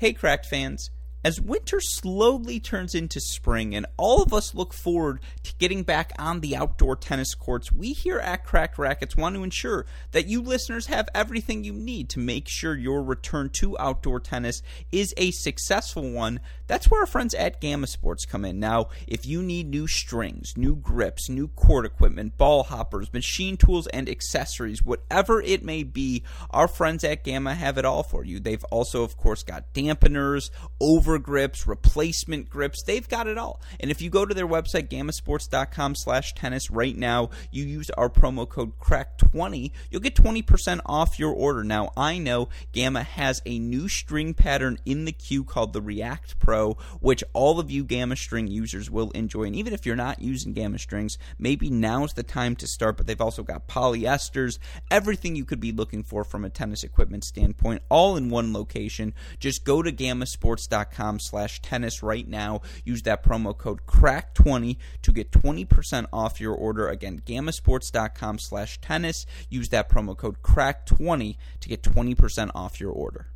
Hey, Cracked fans. As winter slowly turns into spring and all of us look forward to getting back on the outdoor tennis courts, we here at Cracked Racquets want to ensure that you listeners have everything you need to make sure your return to outdoor tennis is a successful one. That's where our friends at Gamma Sports come in. Now, if you need new strings, new grips, new court equipment, ball hoppers, machine tools, and accessories, whatever it may be, our friends at Gamma have it all for you. They've also, of course, got dampeners, over grips, replacement grips. They've got it all. And if you go to their website, gammasports.com slash tennis right now, you use our promo code cracked20, you'll get 20% off your order. Now, I know Gamma has a new string pattern in the queue called the React Pro, which all of you Gamma string users will enjoy. And even if you're not using Gamma strings, maybe now's the time to start. But they've also got polyesters, everything you could be looking for from a tennis equipment standpoint, all in one location. Just go to gammasports.com slash tennis right now. Use that promo code cracked20 to get 20% off your order. Again, gammasports.com slash tennis. Use that promo code cracked20 to get 20% off your order.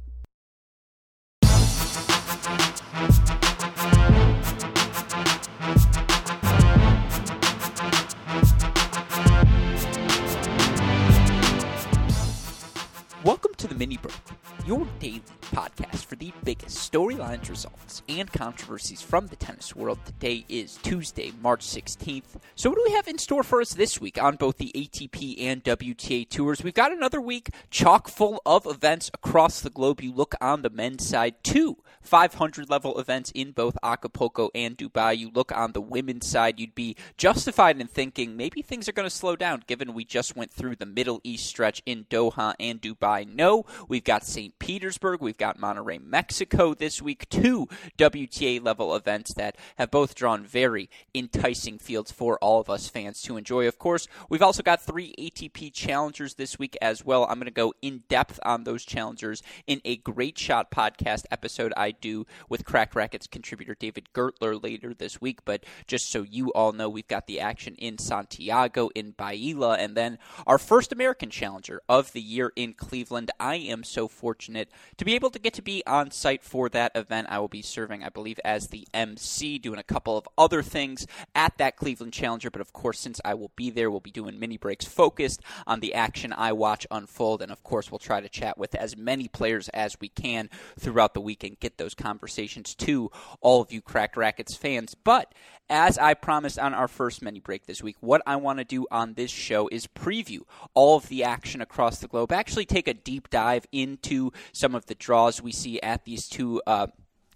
Welcome to the Mini Break, your daily podcast for the biggest storylines, results, and controversies from the tennis world. Today is Tuesday, March 16th. So, what do we have in store for us this week on both the ATP and WTA tours? We've got another week chock full of events across the globe. You look on the men's side, two 500 level events in both Acapulco and Dubai. You look on the women's side, you'd be justified in thinking maybe things are going to slow down given we just went through the Middle East stretch in Doha and Dubai. No, we've got St. Petersburg, we've got Monterrey, Mexico this week, two WTA level events that have both drawn very enticing fields for all of us fans to enjoy. Of course, we've also got three ATP challengers this week as well. I'm going to go in depth on those challengers in a great shot podcast episode I do with Cracked Racquets contributor David Gertler later this week. But just so you all know, we've got the action in Santiago, in Biella, and then our first American challenger of the year in. Cleveland. I am so fortunate to be able to get to be on site for that event. I will be serving, I believe, as the MC, doing a couple of other things at that Cleveland Challenger. But of course, since I will be there, we'll be doing mini breaks focused on the action I watch unfold. And of course, we'll try to chat with as many players as we can throughout the week and get those conversations to all of you Cracked Racquets fans. But as I promised on our first mini break this week, what I want to do on this show is preview all of the action across the globe. Actually, take a deep dive into some of the draws we see at these two. Uh,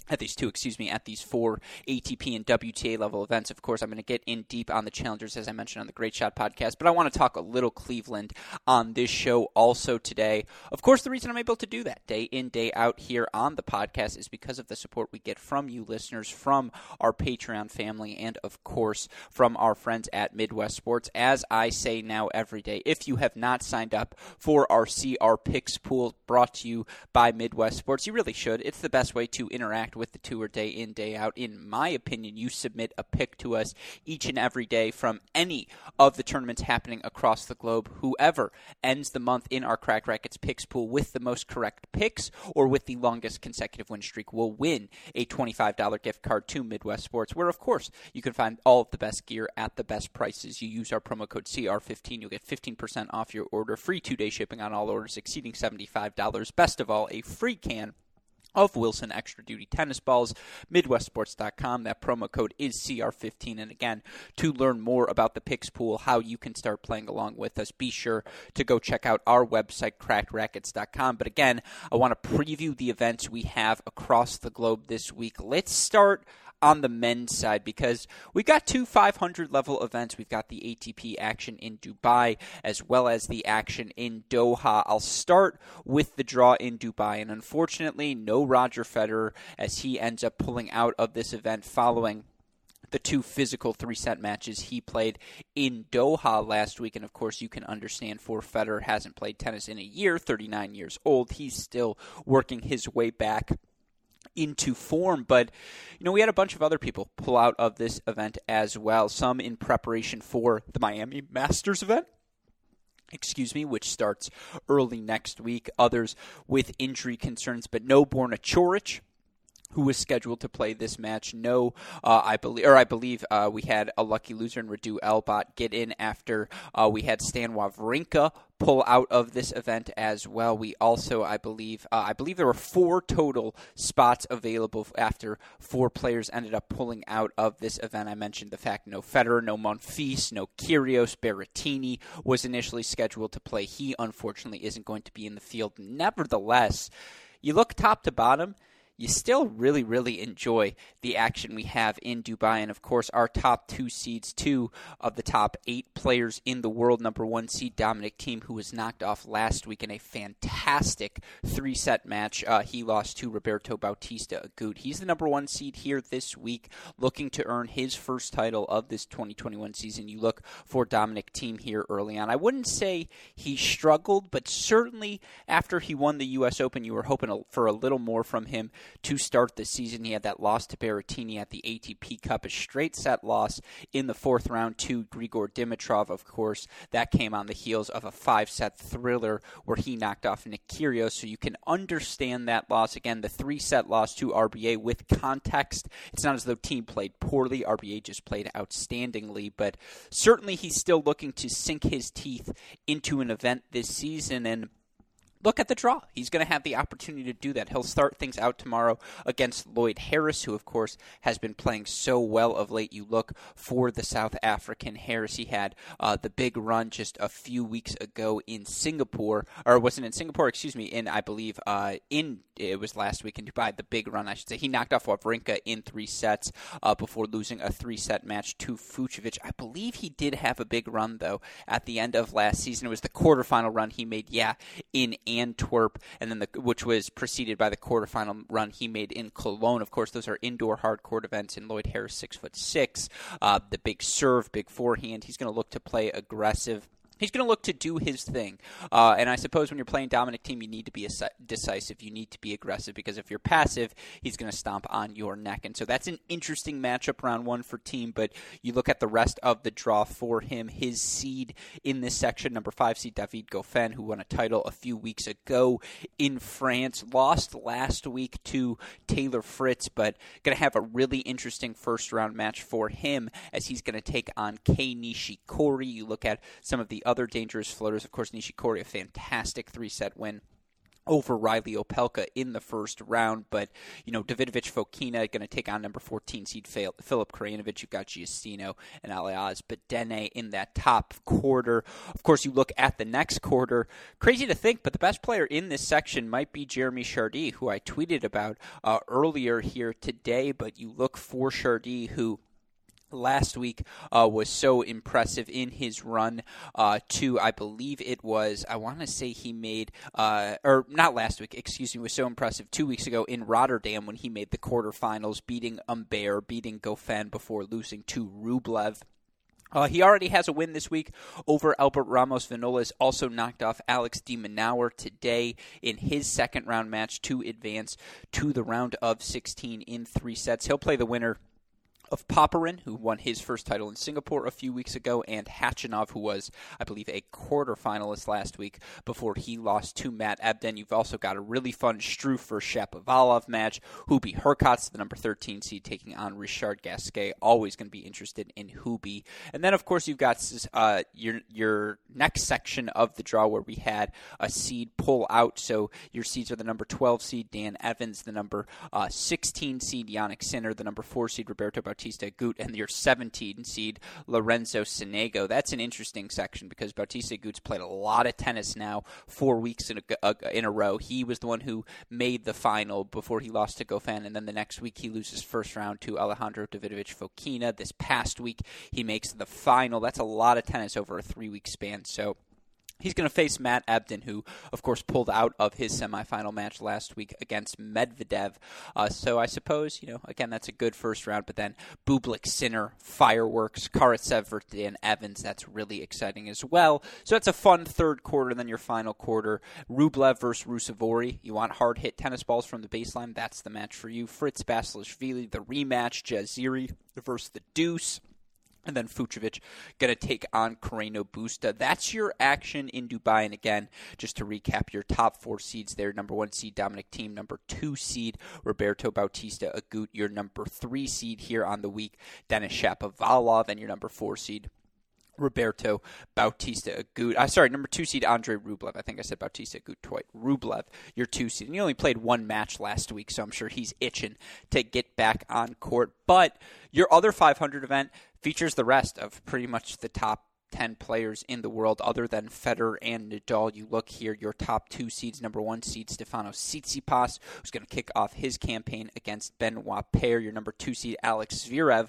at these two, excuse me, at these four ATP and WTA level events. Of course, I'm going to get in deep on the challengers, as I mentioned on the Great Shot podcast, but I want to talk a little Cleveland on this show also today. Of course, the reason I'm able to do that day in, day out here on the podcast is because of the support we get from you listeners, from our Patreon family, and of course, from our friends at Midwest Sports. As I say now every day, if you have not signed up for our CR Picks pool brought to you by Midwest Sports, you really should. It's the best way to interact with the tour day in, day out. In my opinion, you submit a pick to us each and every day from any of the tournaments happening across the globe. Whoever ends the month in our Cracked Racquets picks pool with the most correct picks or with the longest consecutive win streak will win a $25 gift card to Midwest Sports, where, of course, you can find all of the best gear at the best prices. You use our promo code CR15, you'll get 15% off your order, free two day shipping on all orders exceeding $75. Best of all, a free can of Wilson Extra Duty tennis balls. MidwestSports.com. That promo code is CR15. And again, to learn more about the picks pool, how you can start playing along with us, be sure to go check out our website, crackedracquets.com. But again, I want to preview the events we have across the globe this week. Let's start on the men's side because we've got two 500 level events. We've got the ATP action in Dubai as well as the action in Doha. I'll start with the draw in Dubai, and unfortunately, no Roger Federer as he ends up pulling out of this event following the two physical three set matches he played in Doha last week. And of course, you can understand for Federer hasn't played tennis in a year, 39 years old. He's still working his way back into form. But, you know, we had a bunch of other people pull out of this event as well, some in preparation for the Miami Masters event excuse me, which starts early next week. Others with injury concerns, but no Borna Coric who was scheduled to play this match. No, uh, I believe, or I believe uh, we had a lucky loser in Radu Albot get in after uh, we had Stan Wawrinka pull out of this event as well. We also, I believe, uh, I believe there were four total spots available after four players ended up pulling out of this event. I mentioned the fact no Federer, no Monfils, no Kyrgios, Berrettini was initially scheduled to play. He unfortunately isn't going to be in the field. Nevertheless, you look top to bottom you still really, really enjoy the action we have in Dubai. And of course, our top two seeds, two of the top eight players in the world, number one seed Dominic Thiem, who was knocked off last week in a fantastic three set match. Uh, he lost to Roberto Bautista Agut. He's the number one seed here this week, looking to earn his first title of this 2021 season. You look for Dominic Thiem here early on. I wouldn't say he struggled, but certainly after he won the U.S. Open, you were hoping for a little more from him to start the season. He had that loss to Berrettini at the ATP Cup, a straight set loss in the fourth round to Grigor Dimitrov, of course. That came on the heels of a five set thriller where he knocked off Nick Kyrgios. So you can understand that loss. Again, the three set loss to RBA with context. It's not as though Thiem played poorly. RBA just played outstandingly, but certainly he's still looking to sink his teeth into an event this season. And look at the draw. He's going to have the opportunity to do that. He'll start things out tomorrow against Lloyd Harris, who, of course, has been playing so well of late. You look for the South African Harris. He had uh, the big run just a few weeks ago in Singapore, or wasn't in Singapore, excuse me, in, I believe, uh, in, it was last week in Dubai, the big run, I should say. He knocked off Wawrinka in three sets uh, before losing a three set match to Fucsovics. I believe he did have a big run, though, at the end of last season. It was the quarterfinal run he made, yeah, in Antwerp, and then the which was preceded by the quarterfinal run he made in Cologne. Of course, those are indoor hard court events. In Lloyd Harris, six foot six, uh, the big serve, big forehand. He's going to look to play aggressive He's going to look to do his thing. Uh, and I suppose when you're playing Dominic Thiem, you need to be decisive. You need to be aggressive because if you're passive, he's going to stomp on your neck. And so that's an interesting matchup round one for Thiem. But you look at the rest of the draw for him. His seed in this section, number five seed David Goffin, who won a title a few weeks ago in France, lost last week to Taylor Fritz, but going to have a really interesting first round match for him as he's going to take on Kei Nishikori. You look at some of the other dangerous floaters. Of course, Nishikori, a fantastic three set win over Reilly Opelka in the first round. But, you know, Davidovich Fokina going to take on number 14 seed Filip Krajinovic. You've got Giustino and Aljaž Bedene in that top quarter. Of course, you look at the next quarter. Crazy to think, but the best player in this section might be Jeremy Chardy, who I tweeted about uh, earlier here today. But you look for Chardy, who last week uh, was so impressive in his run uh, to, I believe it was, I want to say he made, uh, or not last week, excuse me, was so impressive two weeks ago in Rotterdam when he made the quarterfinals, beating Humbert, beating Goffin before losing to Rublev. Uh, he already has a win this week over Albert Ramos Vinolas. Also knocked off Alex de Minaur today in his second round match to advance to the round of 16 in three sets. He'll play the winner of Popyrin, who won his first title in Singapore a few weeks ago, and Khachanov, who was, I believe, a quarterfinalist last week before he lost to Matt Ebden. You've also got a really fun Strufer Shapovalov match. Hubie Hurkacz, the number 13 seed, taking on Richard Gasquet. Always going to be interested in Hubie. And then, of course, you've got uh, your your next section of the draw where we had a seed pull out. So your seeds are the number 12 seed Dan Evans, the number uh, 16 seed Jannik Sinner, the number 4 seed Roberto Bautista Agut and your 17 seed Lorenzo Sonego. That's an interesting section because Bautista Agut's played a lot of tennis now, four weeks in a, in a row. He was the one who made the final before he lost to Goffin, and then the next week he loses first round to Alejandro Davidovich Fokina. This past week he makes the final. That's a lot of tennis over a three week span. So He's going to face Matt Ebden, who, of course, pulled out of his semifinal match last week against Medvedev. Uh, so I suppose, you know, again, that's a good first round. But then Bublik, Sinner, Fireworks, Karatsev, and Evans. That's really exciting as well. So that's a fun third quarter. and Then your final quarter, Rublev versus Ruusuvuori. You want hard hit tennis balls from the baseline? That's the match for you. Fritz Basilashvili, the rematch. Jaziri versus the Deuce. And then Fucsovics going to take on Carreno Busta. That's your action in Dubai. And again, just to recap your top four seeds there number one seed Dominic Thiem, number two seed Roberto Bautista Agut, your number three seed here on the week, Denis Shapovalov, and your number four seed Roberto Bautista Agut. Uh, sorry, number two seed Andre Rublev. I think I said Bautista Agut twice. Rublev, your two seed. And he only played one match last week, so I'm sure he's itching to get back on court. But your other 500 event features the rest of pretty much the top 10 players in the world other than Federer and Nadal. You look here, your top two seeds. Number one seed, Stefano Tsitsipas, who's going to kick off his campaign against Benoit Paire. Your number two seed, Alex Zverev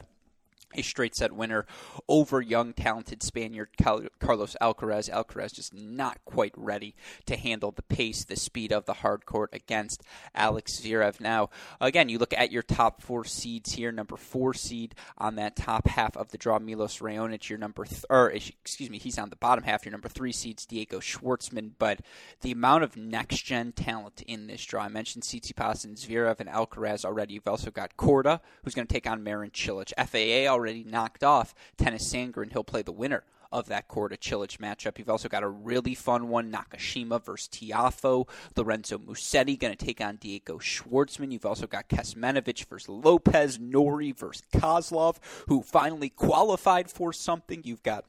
a straight set winner over young, talented Spaniard Carlos Alcaraz. Alcaraz just not quite ready to handle the pace, the speed of the hard court against Alex Zverev. Now, again, you look at your top four seeds here. Number four seed on that top half of the draw, Milos Raonic. Your number, th- or excuse me, he's on the bottom half. Your number three seeds, Diego Schwartzman. But the amount of next gen talent in this draw, I mentioned Tsitsipas and Zverev and Alcaraz already. You've also got Korda, who's going to take on Marin Cilic. FAA already knocked off Tennys Sandgren. He'll play the winner of that Korda Cilic matchup. You've also got a really fun one, Nakashima versus Tiafoe. Lorenzo Musetti going to take on Diego Schwartzman. You've also got Kecmanovic versus Lopez, Norrie versus Kozlov, who finally qualified for something. You've got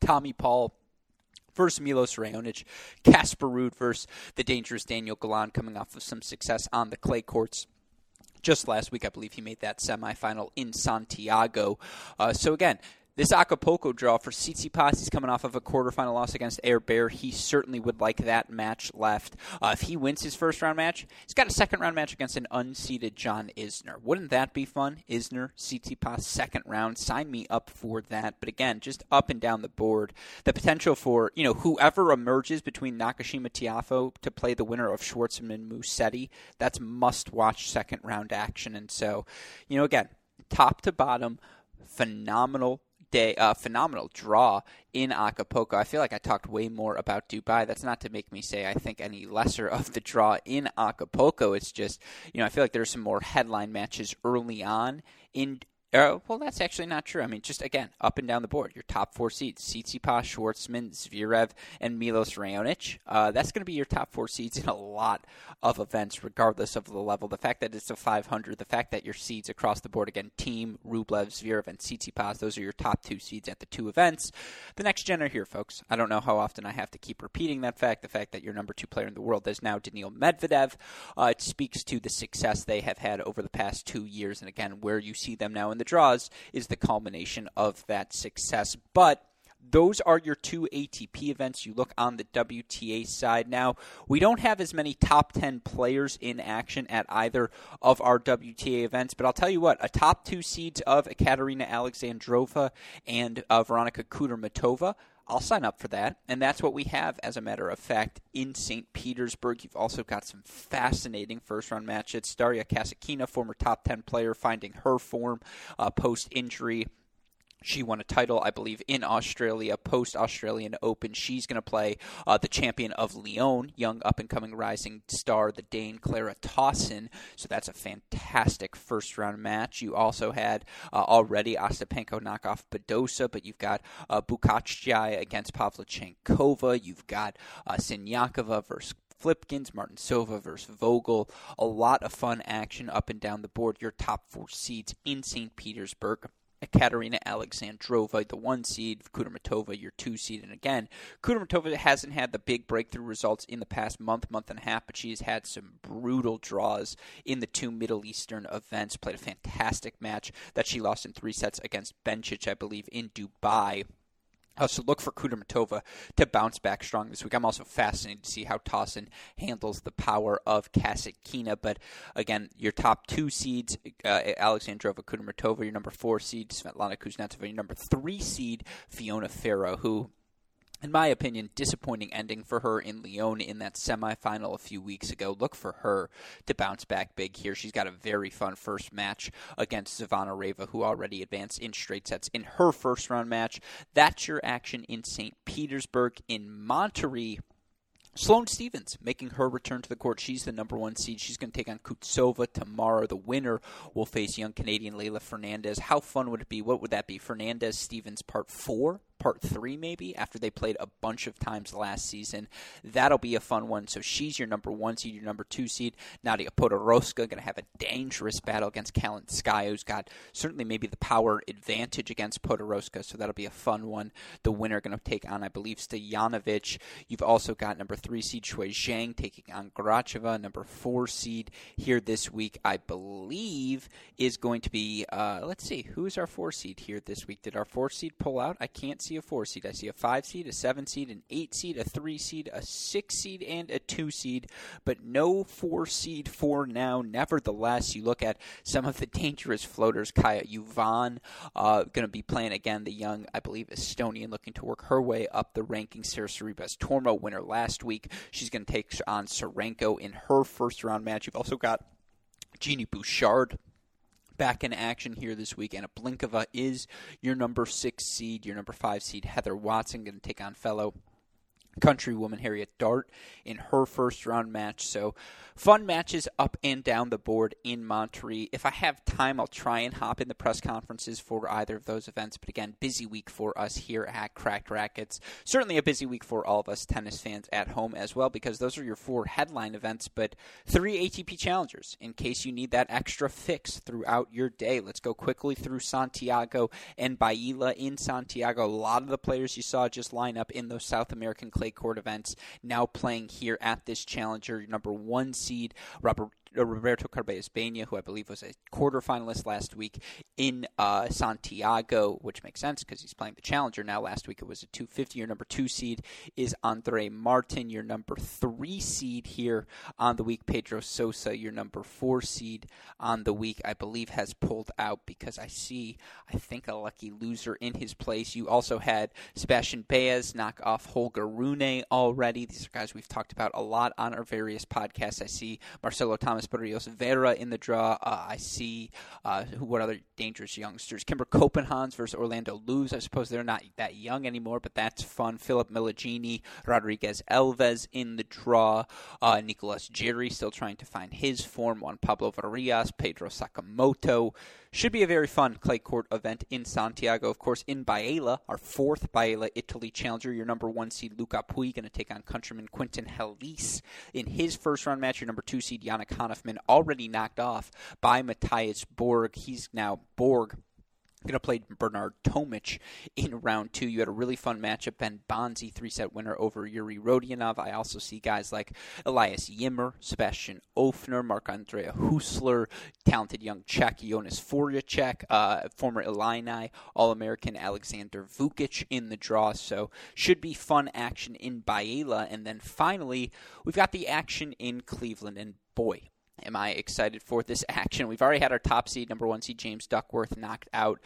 Tommy Paul versus Milos Raonic, Casper Ruud versus the dangerous Daniel Galan coming off of some success on the clay courts just last week, I believe he made that semifinal in Santiago. Uh, so again, this Acapulco draw for Tsitsipas, he's coming off of a quarterfinal loss against Air Bear. He certainly would like that match left. Uh, if he wins his first round match, he's got a second round match against an unseeded John Isner. Wouldn't that be fun? Isner, Tsitsipas, second round. Sign me up for that. But again, just up and down the board, the potential for you know whoever emerges between Nakashima Tiafoe to play the winner of Schwartzman and Musetti, that's must watch second round action. And so, you know, again, top to bottom, phenomenal day, uh, phenomenal draw in Acapulco. I feel like I talked way more about Dubai. That's not to make me say I think any lesser of the draw in Acapulco. It's just, you know, I feel like there's some more headline matches early on in uh, well, that's actually not true. I mean, just again, up and down the board, your top four seeds: Tsitsipas, Schwartzman, Zverev, and Milos Raonic. Uh, that's going to be your top four seeds in a lot of events, regardless of the level. The fact that it's a 500, the fact that your seeds across the board again, Thiem, Rublev, Zverev, and Tsitsipas, those are your top two seeds at the two events. The next gen are here, folks. I don't know how often I have to keep repeating that fact. The fact that your number two player in the world is now Daniil Medvedev, uh, it speaks to the success they have had over the past two years, and again, where you see them now the draws is the culmination of that success. But those are your two ATP events. You look on the WTA side now. We don't have as many top 10 players in action at either of our WTA events, but I'll tell you what, a top two seeds of Katerina Alexandrova and uh, Veronika Kudermetova I'll sign up for that. And that's what we have, as a matter of fact, in St. Petersburg. You've also got some fascinating first round matches. Daria Kasatkina, former top 10 player, finding her form uh, post injury. She won a title, I believe, in Australia, post Australian Open. She's going to play uh, the champion of Lyon, young up and coming rising star, the Dane Clara Tauson. So that's a fantastic first round match. You also had uh, already Ostapenko knock off Badosa, but you've got uh, Bukacsai against Pavlyuchenkova. You've got uh, Siniakova versus Flipkens, Martincova versus Vogel. A lot of fun action up and down the board. Your top four seeds in St. Petersburg. Katerina Alexandrova, the one seed, Kudermetova, your two seed. And again, Kudermetova hasn't had the big breakthrough results in the past month, month and a half, but she has had some brutal draws in the two Middle Eastern events. Played a fantastic match that she lost in three sets against Bencic, I believe, in Dubai. Uh, so look for Kudermetova to bounce back strong this week. I'm also fascinated to see how Tauson handles the power of Kasatkina. But again, your top two seeds, uh, Alexandrova Kudermetova, your number four seed, Svetlana Kuznetsova, your number three seed, Fiona Ferro, who in my opinion, disappointing ending for her in Lyon in that semifinal a few weeks ago. Look for her to bounce back big here. She's got a very fun first match against Zvonareva, who already advanced in straight sets in her first round match. That's your action in St. Petersburg. In Monterrey, Sloane Stevens making her return to the court. She's the number one seed. She's going to take on Kutsova tomorrow. The winner will face young Canadian Leylah Fernandez. How fun would it be? What would that be? Fernandez Stevens part four? Part three, maybe, after they played a bunch of times last season. That'll be a fun one. So she's your number one seed, your number two seed. Nadia Podoroska going to have a dangerous battle against Kalinskaya, who's got certainly maybe the power advantage against Podoroska. So that'll be a fun one. The winner going to take on, I believe, Stojanovic. You've also got number three seed Shuai Zhang taking on Gracheva. Number four seed here this week, I believe, is going to be, uh, let's see, who is our four seed here this week? Did our four seed pull out? I can't see a four seed. I see a five seed, a seven seed, an eight seed, a three seed, a six seed, and a two seed, but no four seed for now. Nevertheless, you look at some of the dangerous floaters. Kaja Juvan uh, going to be playing again. The young, I believe, Estonian looking to work her way up the rankings. Sarah Sorribes Tormo winner last week. She's going to take on Serenko in her first round match. You've also got Genie Bouchard back in action here this week. Anna Blinkova is your number six seed, your number five seed. Heather Watson going to take on fellow countrywoman Harriet Dart in her first round match. So fun matches up and down the board in Monterrey. If I have time, I'll try and hop in the press conferences for either of those events. But again, busy week for us here at Cracked Racquets. Certainly a busy week for all of us tennis fans at home as well, because those are your four headline events, but three ATP challengers in case you need that extra fix throughout your day. Let's go quickly through Santiago and Biella in Santiago. A lot of the players you saw just line up in those South American clay court events now playing here at this challenger. Number one seed, Robert Roberto Carballes Baena, who I believe was a quarterfinalist last week in uh, Santiago, which makes sense because he's playing the challenger now. Last week it was a 250. Your number two seed is Andre Martin. Your number three seed here on the week, Pedro Sosa. Your number four seed on the week, I believe, has pulled out because I see, I think, a lucky loser in his place. You also had Sebastian Baez knock off Holger Rune already. These are guys we've talked about a lot on our various podcasts. I see Marcelo Thomas Barrios Vera in the draw. Uh, I see uh, what other dangerous youngsters? Kimber Copenhagen versus Orlando Luz. I suppose they're not that young anymore, but that's fun. Philip Meligeni, Rodriguez Elves in the draw. Uh, Nicolas Jarry still trying to find his form. Juan Pablo Varillas, Pedro Sakamoto. Should be a very fun clay court event in Santiago. Of course, in Biella, our fourth Biella Italy challenger, your number one seed Luca Pouille going to take on countryman Quentin Halys in his first round match. Your number two seed Yannick Hanfmann already knocked off by Matthias Borg. He's now Borg going to play Bernard Tomic in round two. You had a really fun matchup. Ben Bonzi, three set winner over Yuri Rodionov. I also see guys like Elias Ymer, Sebastian Ofner, Marc-Andrea Hüsler, talented young Czech Jonas Forejtek, uh, former Illini All American Alexander Vukic in the draw. So should be fun action in Biella. And then finally, we've got the action in Cleveland. And boy, am I excited for this action. We've already had our top seed, number one seed James Duckworth, knocked out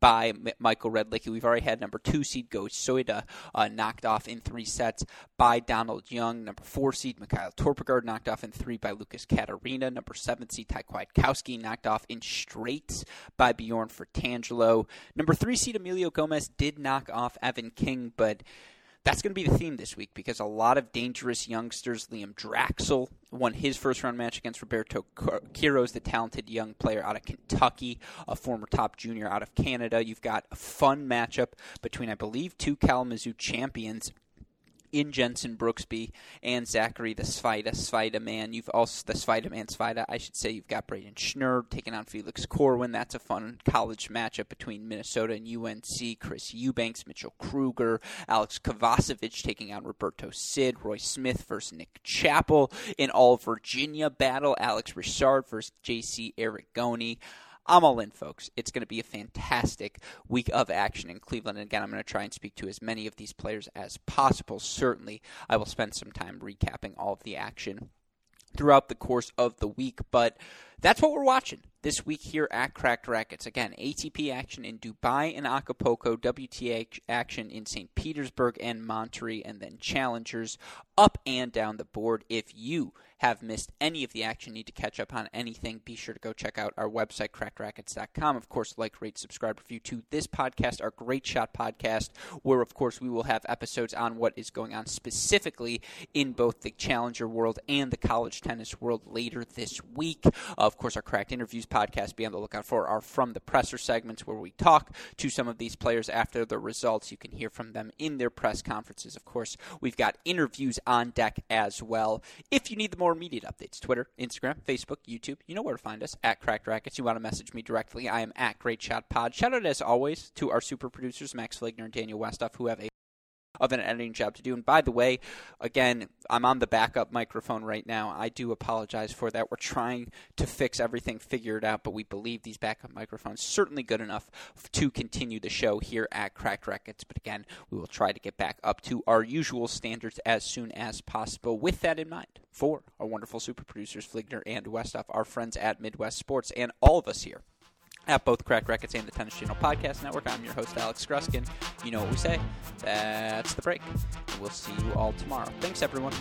by M- Michael Redlicki. We've already had number two seed Go Soeda uh, knocked off in three sets by Donald Young. Number four seed Mikael Torpegaard knocked off in three by Lucas Caterina. Number seven seed Ty Kwiatkowski knocked off in straights by Bjorn Fratangelo. Number three seed Emilio Gomez did knock off Evan King, but that's going to be the theme this week because a lot of dangerous youngsters. Liam Draxl won his first round match against Roberto Quiros, the talented young player out of Kentucky, a former top junior out of Canada. You've got a fun matchup between, I believe, two Kalamazoo champions in Jenson Brooksby and Zachary the Svida Svida man. You've also the Svida man Svida. I should say you've got Braden Schnurr taking on Felix Corwin. That's a fun college matchup between Minnesota and UNC. Chris Eubanks, Mitchell Krueger, Alex Kovacevic taking on Roberto Cid. Roy Smith versus Nick Chappell in all Virginia battle. Alex Richard versus J.C. Aragone. I'm all in, folks. It's going to be a fantastic week of action in Cleveland. And again, I'm going to try and speak to as many of these players as possible. Certainly, I will spend some time recapping all of the action throughout the course of the week. But that's what we're watching this week here at Cracked Racquets. Again, ATP action in Dubai and Acapulco, WTA action in St. Petersburg and Monterrey, and then challengers up and down the board. If you have missed any of the action, need to catch up on anything, be sure to go check out our website, crackrackets.com. Of course, like, rate, subscribe, review to this podcast, our Great Shot podcast, where, of course, we will have episodes on what is going on specifically in both the Challenger world and the college tennis world later this week. Of course, our Cracked Interviews podcast, be on the lookout for are From the Presser segments where we talk to some of these players after the results. You can hear from them in their press conferences. Of course, we've got interviews on deck as well. If you need the more immediate updates, Twitter, Instagram, Facebook, YouTube, you know where to find us at Cracked Racquets. You want to message me directly, I am at Great Shot Pod. Shout out as always to our super producers, Max Fligner and Daniel Westoff, who have a of an editing job to do. And by the way, again, I'm on the backup microphone right now. I do apologize for that. We're trying to fix everything, figure it out, but we believe these backup microphones certainly good enough to continue the show here at Cracked Racquets. But again, we will try to get back up to our usual standards as soon as possible. With that in mind, for our wonderful super producers, Fligner and Westoff, our friends at Midwest Sports, and all of us here at both Cracked Racquets and the Tennis Channel Podcast Network. I'm your host, Alex Gruskin. You know what we say. That's the break. We'll see you all tomorrow. Thanks, everyone.